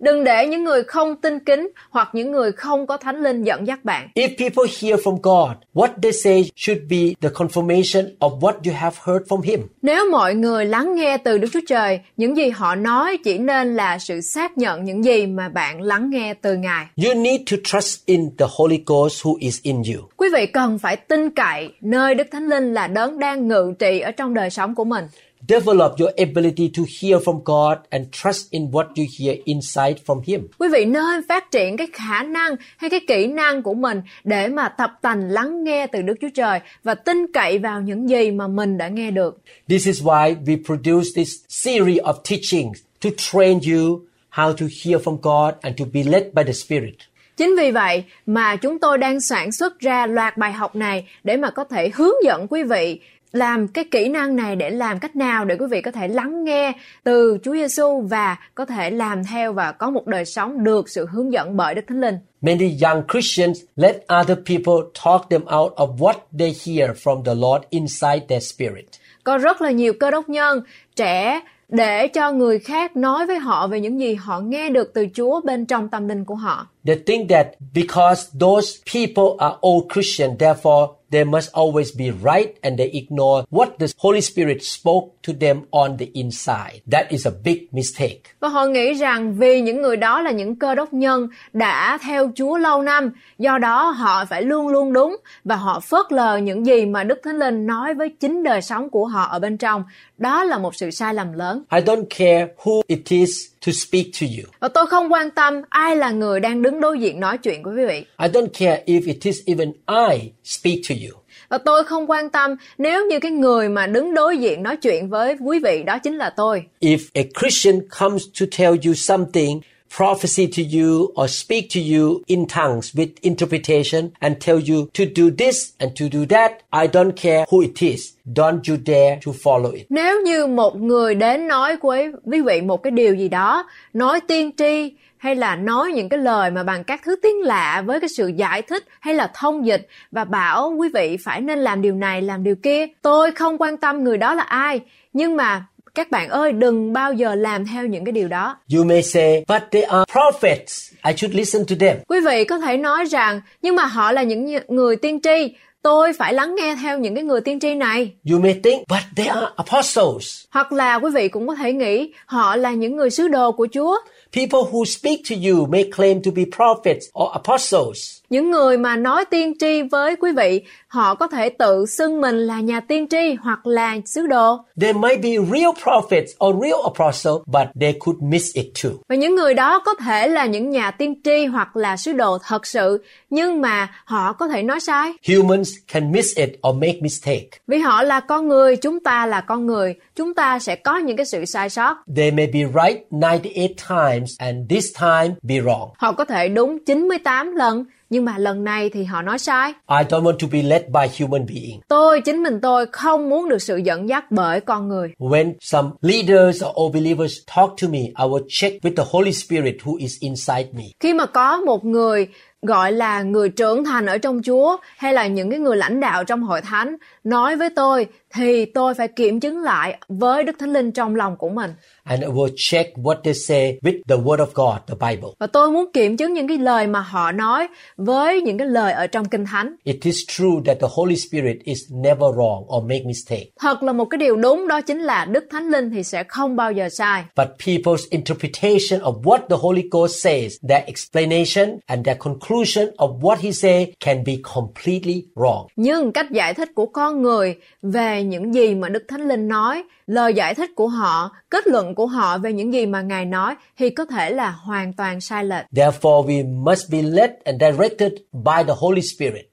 Đừng để những người không tin kính hoặc những người không có thánh linh dẫn dắt bạn.
If people hear from God, what they say should be the confirmation of what you have heard from Him.
Nếu mọi người lắng nghe từ Đức Chúa Trời, những gì họ nói chỉ nên là sự xác nhận những gì mà bạn lắng nghe từ Ngài.
You need to trust in the Holy Ghost who is in you.
Quý vị cần phải tin cậy nơi Đức Thánh Linh là đấng đang ngự trị ở trong đời sống của mình.
Develop your ability to hear from God and trust in what you hear inside from Him.
Quý vị nên phát triển cái khả năng hay cái kỹ năng của mình để mà tập tành lắng nghe từ Đức Chúa Trời và tin cậy vào những gì mà mình đã nghe được.
This is why we produce this series of teachings to train you how to hear from God and to be led by the Spirit.
Chính vì vậy mà chúng tôi đang sản xuất ra loạt bài học này để mà có thể hướng dẫn quý vị làm cái kỹ năng này để làm cách nào để quý vị có thể lắng nghe từ Chúa Giêsu và có thể làm theo và có một đời sống được sự hướng dẫn bởi Đức Thánh Linh.
Many young Christians let other people talk them out of what they hear from the Lord inside their spirit.
Có rất là nhiều cơ đốc nhân trẻ để cho người khác nói với họ về những gì họ nghe được từ Chúa bên trong tâm linh của họ.
They think that because those people are old Christian, therefore they must always be right and they ignore what the Holy Spirit spoke to them on the inside. That is a big mistake.
Và họ nghĩ rằng vì những người đó là những cơ đốc nhân đã theo Chúa lâu năm, do đó họ phải luôn luôn đúng và họ phớt lờ những gì mà Đức Thánh Linh nói với chính đời sống của họ ở bên trong. Đó là một sự sai lầm lớn.
I don't care who it is to speak to you.
Và tôi không quan tâm ai là người đang đứng đối diện nói chuyện với quý vị.
I don't care if it is even I speak to you.
Và tôi không quan tâm nếu như cái người mà đứng đối diện nói chuyện với quý vị đó chính là tôi.
If a Christian comes to tell you something, prophecy to you or speak to you in tongues with interpretation and tell you to do this and to do that, I don't care who it is. Don't you dare to follow it.
Nếu như một người đến nói với quý vị một cái điều gì đó, nói tiên tri hay là nói những cái lời mà bằng các thứ tiếng lạ với cái sự giải thích hay là thông dịch và bảo quý vị phải nên làm điều này làm điều kia tôi không quan tâm người đó là ai nhưng mà các bạn ơi đừng bao giờ làm theo những cái điều đó
You may say, but they are prophets. I should listen to them.
quý vị có thể nói rằng nhưng mà họ là những người tiên tri tôi phải lắng nghe theo những cái người tiên tri này
You may think, but they are apostles.
hoặc là quý vị cũng có thể nghĩ họ là những người sứ đồ của chúa
People who speak to you may claim to be prophets or apostles.
Những người mà nói tiên tri với quý vị họ có thể tự xưng mình là nhà tiên tri hoặc là sứ đồ
They might be real prophets or real apostles, but they could miss it too.
và những người đó có thể là những nhà tiên tri hoặc là sứ đồ thật sự nhưng mà họ có thể nói sai
Humans can miss it or make mistake.
vì họ là con người chúng ta là con người chúng ta sẽ có những cái sự sai sót
They may be right 98 times and this time be wrong.
họ có thể đúng 98 lần nhưng mà lần này thì họ nói sai
I don't want to be led by human being.
tôi chính mình tôi không muốn được sự dẫn dắt bởi con người
When some leaders or believers talk to me, I will check with the Holy Spirit who is inside me.
khi mà có một người gọi là người trưởng thành ở trong Chúa hay là những cái người lãnh đạo trong hội thánh nói với tôi thì tôi phải kiểm chứng lại với Đức Thánh Linh trong lòng của mình.
And I will check what they say with the Word of God, the Bible.
Và tôi muốn kiểm chứng những cái lời mà họ nói với những cái lời ở trong Kinh Thánh.
It is true that the Holy Spirit is never wrong or make mistake.
Thật là một cái điều đúng đó chính là Đức Thánh Linh thì sẽ không bao giờ sai.
But people's interpretation of what the Holy Ghost says, their explanation and their conclusion of what he say can be completely wrong.
Nhưng cách giải thích của con người về những gì mà Đức Thánh Linh nói, lời giải thích của họ, kết luận của họ về những gì mà Ngài nói thì có thể là hoàn toàn sai lệch.
Therefore, we must be led and directed by the Holy Spirit.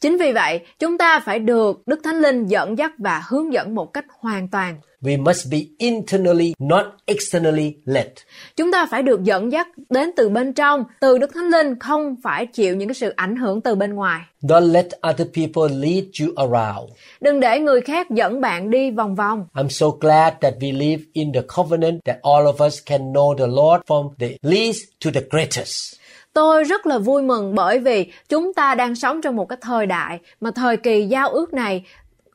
Chính vì vậy, chúng ta phải được Đức Thánh Linh dẫn dắt và hướng dẫn một cách hoàn toàn.
We must be internally, not externally led.
Chúng ta phải được dẫn dắt đến từ bên trong, từ Đức Thánh Linh, không phải chịu những cái sự ảnh hưởng từ bên ngoài.
Don't let other people lead you around.
Đừng để người khác dẫn bạn đi vòng vòng.
I'm so glad that we live in the covenant that all of us can know the Lord from the least to the greatest.
Tôi rất là vui mừng bởi vì chúng ta đang sống trong một cái thời đại mà thời kỳ giao ước này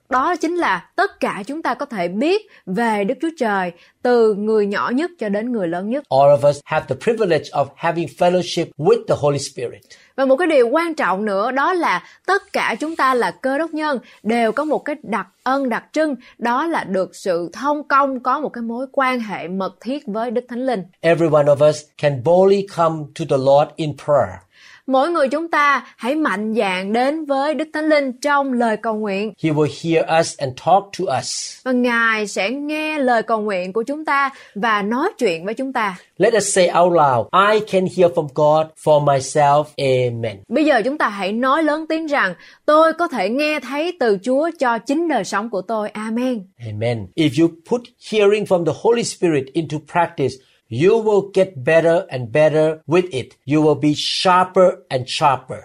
đó chính là tất cả chúng ta có thể biết về Đức Chúa Trời từ người nhỏ nhất cho đến người lớn nhất.
All of us have the privilege of having fellowship with the Holy Spirit.
Và một cái điều quan trọng nữa đó là tất cả chúng ta là cơ đốc nhân đều có một cái đặc ân đặc trưng đó là được sự thông công có một cái mối quan hệ mật thiết với Đức Thánh Linh.
Every one of us can boldly come to the Lord in prayer.
Mỗi người chúng ta hãy mạnh dạn đến với Đức Thánh Linh trong lời cầu nguyện
He will hear us and talk to us.
và Ngài sẽ nghe lời cầu nguyện của chúng ta và nói chuyện với chúng ta.
Let us say out loud, I can hear from God for myself. Amen.
Bây giờ chúng ta hãy nói lớn tiếng rằng tôi có thể nghe thấy từ Chúa cho chính đời sống của tôi. Amen.
Amen. If you put hearing from the Holy Spirit into practice, you will get better and better with it. You will be sharper and sharper.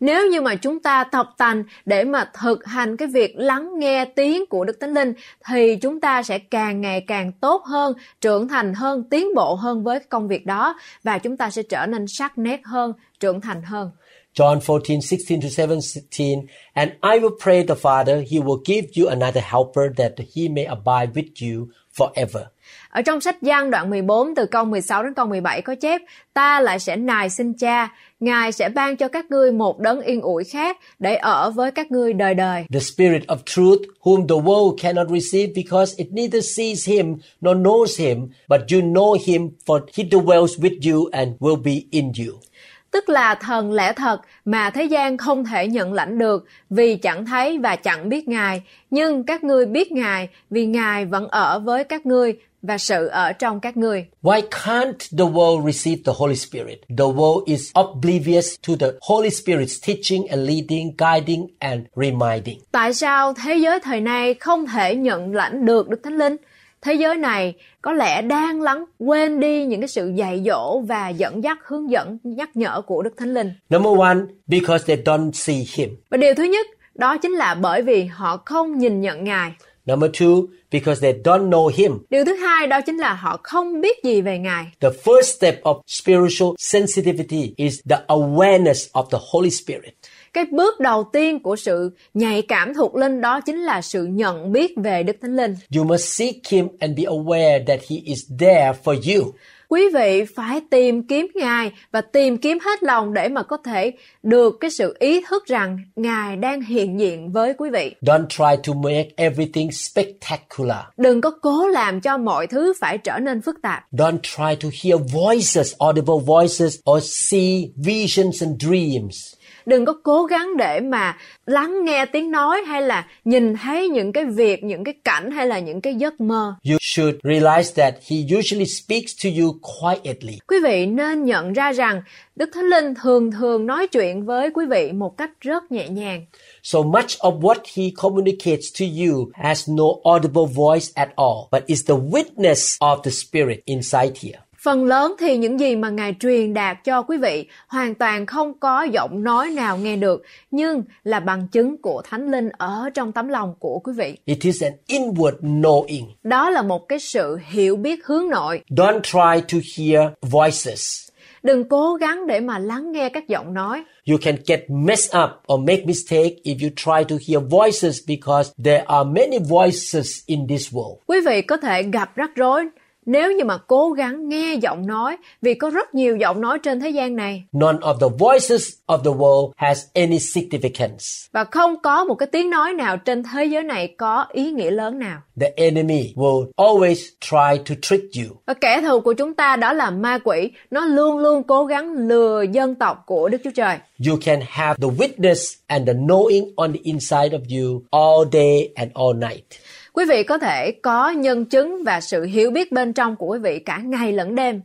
Nếu như mà chúng ta tập tành để mà thực hành cái việc lắng nghe tiếng của Đức Thánh Linh thì chúng ta sẽ càng ngày càng tốt hơn, trưởng thành hơn, tiến bộ hơn với công việc đó và chúng ta sẽ trở nên sắc nét hơn, trưởng thành hơn.
John 14, 16 to 17. And I will pray the Father, he will give you another helper that he may abide with you forever.
Ở trong sách Giăng đoạn 14 từ câu 16 đến câu 17 có chép Ta lại sẽ nài xin cha Ngài sẽ ban cho các ngươi một đấng yên ủi khác để ở với các ngươi đời đời.
The Spirit of truth, whom the world cannot receive because it neither sees him nor knows him, but you know him, for he dwells with you and will be in you.
Tức là thần lẽ thật mà thế gian không thể nhận lãnh được vì chẳng thấy và chẳng biết Ngài. Nhưng các ngươi biết Ngài vì Ngài vẫn ở với các ngươi và sự ở trong các ngươi.
Why can't the world receive the Holy Spirit? The world is oblivious to the Holy Spirit's teaching and leading, guiding and reminding.
Tại sao thế giới thời nay không thể nhận lãnh được Đức Thánh Linh? Thế giới này có lẽ đang lắng quên đi những cái sự dạy dỗ và dẫn dắt hướng dẫn nhắc nhở của Đức Thánh Linh.
Number one, because they don't see Him.
Và điều thứ nhất đó chính là bởi vì họ không nhìn nhận Ngài.
Number two, because they don't know Him.
Điều thứ hai đó chính là họ không biết gì về Ngài.
The first step of spiritual sensitivity is the awareness of the Holy Spirit.
Cái bước đầu tiên của sự nhạy cảm thuộc linh đó chính là sự nhận biết về Đức Thánh Linh.
You must seek Him and be aware that He is there for you.
Quý vị phải tìm kiếm Ngài và tìm kiếm hết lòng để mà có thể được cái sự ý thức rằng Ngài đang hiện diện với quý vị.
Don't try to make everything spectacular.
Đừng có cố làm cho mọi thứ phải trở nên phức tạp.
Don't try to hear voices, audible voices, or see visions and dreams.
Đừng có cố gắng để mà lắng nghe tiếng nói hay là nhìn thấy những cái việc, những cái cảnh hay là những cái giấc mơ.
You should realize that He usually speaks to you quietly.
Quý vị nên nhận ra rằng Đức Thánh Linh thường thường nói chuyện với quý vị một cách rất nhẹ nhàng.
So much of what He communicates to you has no audible voice at all, but is the witness of the Spirit inside here.
Phần lớn thì những gì mà Ngài truyền đạt cho quý vị hoàn toàn không có giọng nói nào nghe được, nhưng là bằng chứng của Thánh Linh ở trong tấm lòng của quý vị.
It is an inward knowing.
Đó là một cái sự hiểu biết hướng nội.
Don't try to hear voices.
Đừng cố gắng để mà lắng nghe các giọng nói.
You can get messed up or make mistake if you try to hear voices because there are many voices in this world.
Quý vị có thể gặp rắc rối nếu như mà cố gắng nghe giọng nói vì có rất nhiều giọng nói trên thế gian này
None of the voices of the world has any significance.
và không có một cái tiếng nói nào trên thế giới này có ý nghĩa lớn nào.
The enemy will always try to trick you.
Và kẻ thù của chúng ta đó là ma quỷ, nó luôn luôn cố gắng lừa dân tộc của Đức Chúa Trời.
You can have the witness and the knowing on the inside of you all day and all night.
Quý vị có thể có nhân chứng và sự hiểu biết bên trong của quý vị cả ngày lẫn đêm.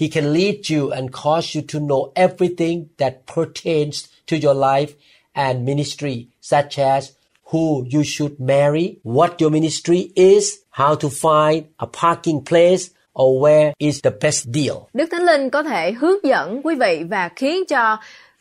He can lead you and cause you to know everything that pertains to your life and ministry, such as who you should marry, what your ministry is, how to find a parking place, or where is the best deal.
Đức Thánh Linh có thể hướng dẫn quý vị và khiến cho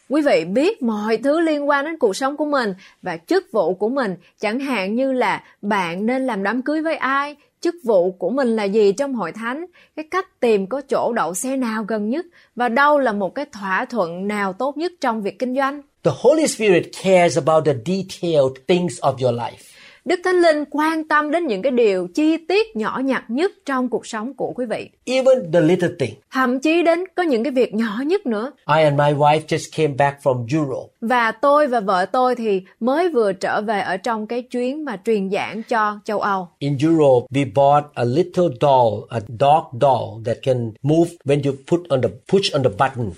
quý vị biết mọi thứ liên quan đến cuộc sống của mình và chức vụ của mình, chẳng hạn như là bạn nên làm đám cưới với ai, chức vụ của mình là gì trong hội thánh, cái cách tìm có chỗ đậu xe nào gần nhất và đâu là một cái thỏa thuận nào tốt nhất trong việc kinh doanh.
The Holy Spirit cares about the detailed things of your life.
Đức Thánh Linh quan tâm đến những cái điều chi tiết nhỏ nhặt nhất trong cuộc sống của quý vị.
Even the little thing.
Thậm chí đến có những cái việc nhỏ nhất nữa.
I and my wife just came back from Europe.
Và tôi và vợ tôi thì mới vừa trở về ở trong cái chuyến mà truyền giảng cho châu Âu.
In Europe, we bought a little doll, a dog doll that can move when you put on the push on the button.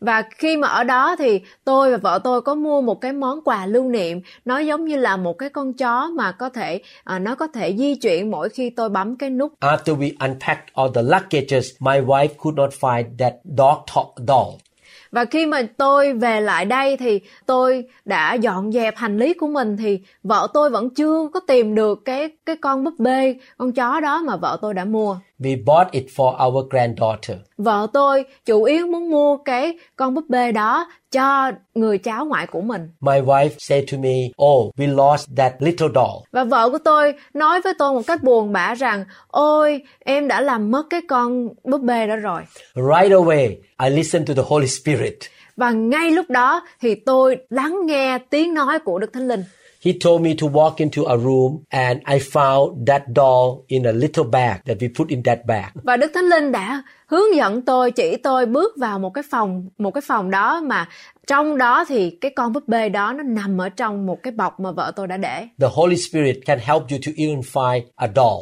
Và khi mà ở đó thì tôi và vợ tôi có mua một cái món quà lưu niệm nó giống như là một cái con chó mà có thể à, nó có thể di chuyển mỗi khi tôi bấm cái nút
After we unpacked all the luggages, my wife could not find that dog to- doll.
Và khi mà tôi về lại đây thì tôi đã dọn dẹp hành lý của mình thì vợ tôi vẫn chưa có tìm được cái cái con búp bê, con chó đó mà vợ tôi đã mua.
We bought it for our granddaughter.
Vợ tôi chủ yếu muốn mua cái con búp bê đó cho người cháu ngoại của mình.
My wife said to me, Oh, we lost that little doll.
Và vợ của tôi nói với tôi một cách buồn bã rằng Ôi, em đã làm mất cái con búp bê đó rồi.
Right away, I listened to the Holy Spirit.
Và ngay lúc đó thì tôi lắng nghe tiếng nói của Đức Thánh Linh.
He told me to walk into a room and I found that doll in a little bag that we put in that bag.
Và Đức Thánh Linh đã hướng dẫn tôi, chỉ tôi bước vào một cái phòng, một cái phòng đó mà trong đó thì cái con búp bê đó nó nằm ở trong một cái bọc mà vợ tôi đã để.
The Holy Spirit can help you to even find a doll.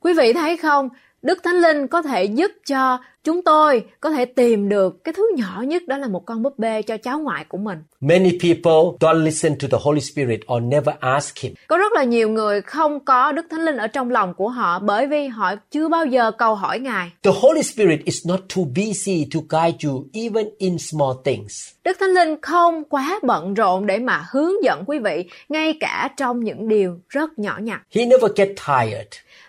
Quý vị thấy không? Đức Thánh Linh có thể giúp cho chúng tôi có thể tìm được cái thứ nhỏ nhất đó là một con búp bê cho cháu ngoại của mình.
Many people don't listen to the Holy Spirit or never ask Him.
Có rất là nhiều người không có Đức Thánh Linh ở trong lòng của họ bởi vì họ chưa bao giờ cầu hỏi Ngài.
The Holy Spirit is not too busy to guide you even in small things.
Đức Thánh Linh không quá bận rộn để mà hướng dẫn quý vị ngay cả trong những điều rất nhỏ nhặt.
He never get tired.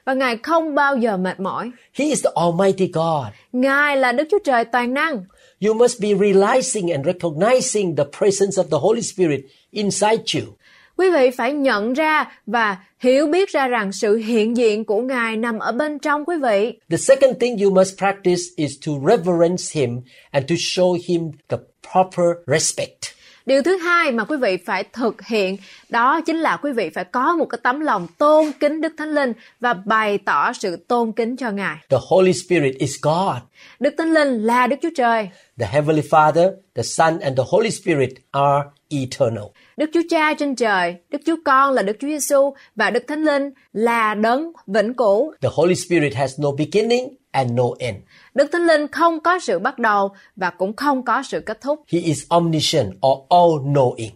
Và Ngài không bao giờ mệt mỏi.
He is the Almighty God.
Ngài là Đức Chúa Trời toàn năng.
You must be realizing and recognizing the presence of the Holy Spirit inside you.
Quý vị phải nhận ra và hiểu biết ra rằng sự hiện diện của Ngài nằm ở bên trong quý vị.
The second thing you must practice is to reverence Him and to show Him the proper respect.
Điều thứ hai mà quý vị phải thực hiện đó chính là quý vị phải có một cái tấm lòng tôn kính Đức Thánh Linh và bày tỏ sự tôn kính cho Ngài.
The Holy Spirit is God.
Đức Thánh Linh là Đức Chúa Trời.
The Heavenly Father, the Son, and the Holy Spirit are eternal.
Đức Chúa Cha trên trời, Đức Chúa Con là Đức Chúa Giêsu và Đức Thánh Linh là đấng vĩnh cửu.
The Holy Spirit has no beginning and no end.
Đức Thánh Linh không có sự bắt đầu và cũng không có sự kết thúc.
He is omniscient or all knowing.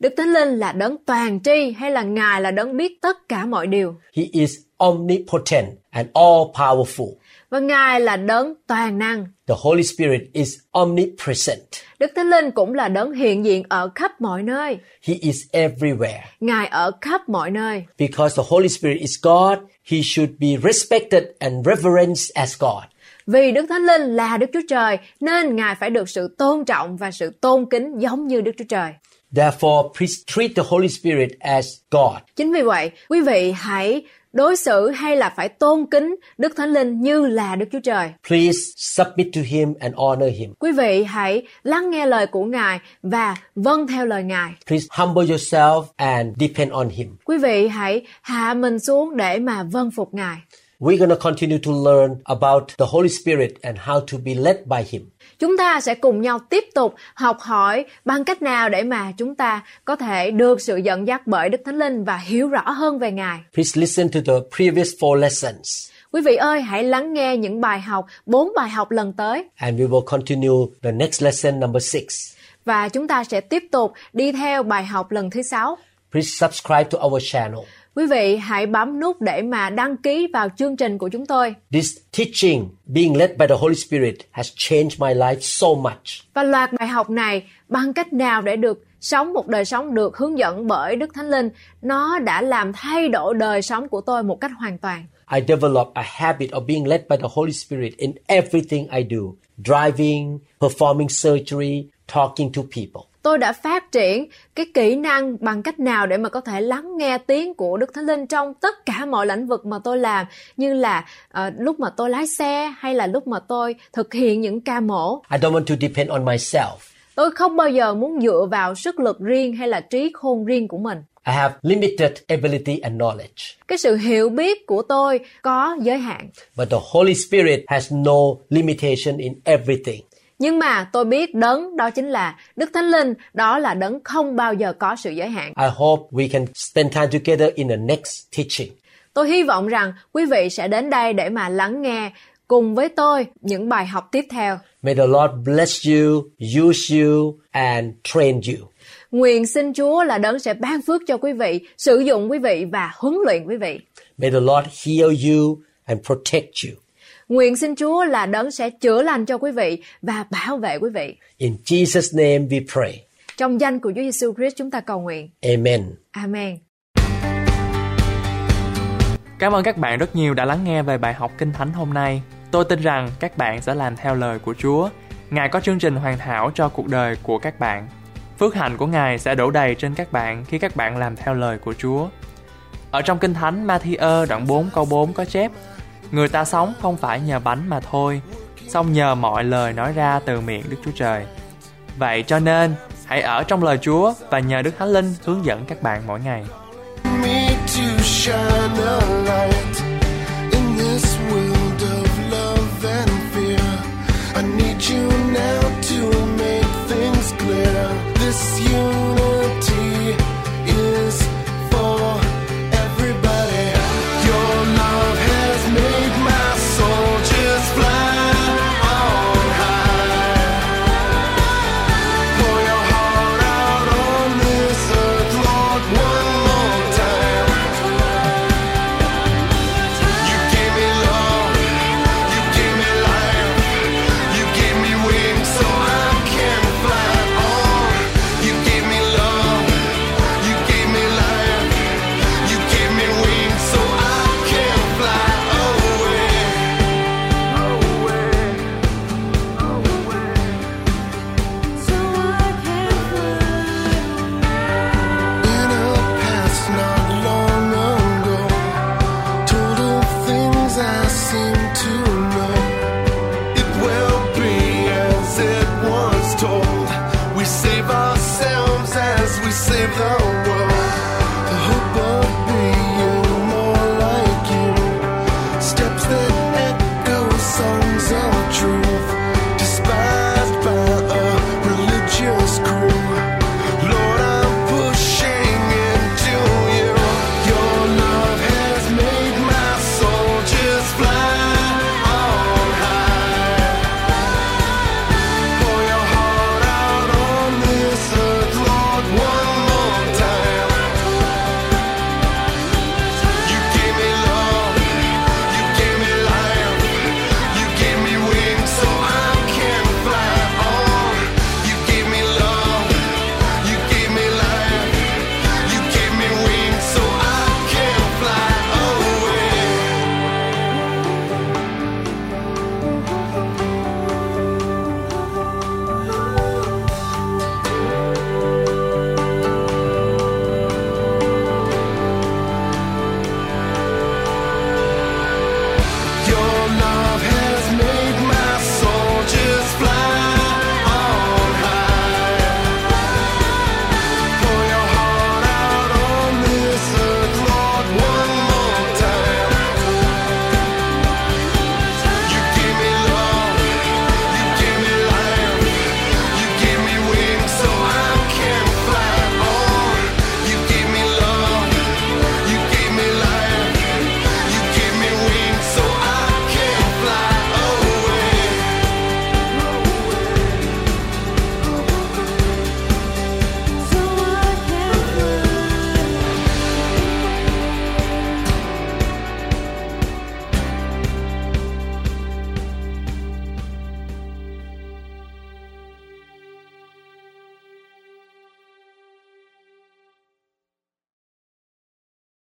Đức Thánh Linh là đấng toàn tri hay là Ngài là đấng biết tất cả mọi điều.
He is omnipotent and all powerful.
Và Ngài là đấng toàn năng.
The Holy Spirit is omnipresent.
Đức Thánh Linh cũng là đấng hiện diện ở khắp mọi nơi.
He is everywhere.
Ngài ở khắp mọi nơi.
Because the Holy Spirit is God, he should be respected and reverenced as God.
Vì Đức Thánh Linh là Đức Chúa Trời nên Ngài phải được sự tôn trọng và sự tôn kính giống như Đức Chúa Trời.
Therefore, please treat the Holy Spirit as God.
Chính vì vậy, quý vị hãy đối xử hay là phải tôn kính Đức Thánh Linh như là Đức Chúa Trời.
Please submit to him and honor him.
Quý vị hãy lắng nghe lời của Ngài và vâng theo lời Ngài.
Please humble yourself and depend on him.
Quý vị hãy hạ mình xuống để mà vâng phục Ngài.
We're going to continue to learn about the Holy Spirit and how to be led by him.
Chúng ta sẽ cùng nhau tiếp tục học hỏi bằng cách nào để mà chúng ta có thể được sự dẫn dắt bởi Đức Thánh Linh và hiểu rõ hơn về Ngài.
Please listen to the previous four lessons.
Quý vị ơi, hãy lắng nghe những bài học, bốn bài học lần tới
And we will continue the next lesson number six.
và chúng ta sẽ tiếp tục đi theo bài học lần thứ sáu.
Please subscribe to our channel.
Quý vị hãy bấm nút để mà đăng ký vào chương trình của chúng tôi.
This teaching, being led by the Holy Spirit, has changed my life so much.
Và loạt bài học này bằng cách nào để được sống một đời sống được hướng dẫn bởi Đức Thánh Linh, nó đã làm thay đổi đời sống của tôi một cách hoàn toàn.
I developed a habit of being led by the Holy Spirit in everything I do driving, performing surgery, talking to people.
Tôi đã phát triển cái kỹ năng bằng cách nào để mà có thể lắng nghe tiếng của Đức Thánh Linh trong tất cả mọi lĩnh vực mà tôi làm như là ờ, lúc mà tôi lái xe hay là lúc mà tôi thực hiện những ca mổ.
I don't want to depend on myself.
Tôi không bao giờ muốn dựa vào sức lực riêng hay là trí khôn riêng của mình.
I have limited ability and knowledge.
Cái sự hiểu biết của tôi có giới hạn.
But the Holy Spirit has no limitation in everything.
Nhưng mà tôi biết đấng đó chính là Đức Thánh Linh, đó là đấng không bao giờ có sự giới hạn.
I hope we can spend time together in the next teaching.
Tôi hy vọng rằng quý vị sẽ đến đây để mà lắng nghe cùng với tôi những bài học tiếp theo.
May the Lord bless you, use you, and train you.
Nguyện xin Chúa là đấng sẽ ban phước cho quý vị, sử dụng quý vị và huấn luyện quý vị.
May the Lord heal you and protect you.
Nguyện xin Chúa là đấng sẽ chữa lành cho quý vị và bảo vệ quý vị.
In Jesus' name we pray.
Trong danh của Chúa Giêsu Christ chúng ta cầu nguyện.
Amen.
Amen.
Cảm ơn các bạn rất nhiều đã lắng nghe về bài học Kinh Thánh hôm nay. Tôi tin rằng các bạn sẽ làm theo lời của Chúa. Ngài có chương trình hoàn hảo cho cuộc đời của các bạn. Phước hạnh của Ngài sẽ đổ đầy trên các bạn khi các bạn làm theo lời của Chúa. Ở trong Kinh Thánh Matthew đoạn 4 câu 4 có chép Người ta sống không phải nhờ bánh mà thôi, song nhờ mọi lời nói ra từ miệng Đức Chúa Trời. Vậy cho nên, hãy ở trong lời Chúa và nhờ Đức Thánh Linh hướng dẫn các bạn mỗi ngày.
This unity is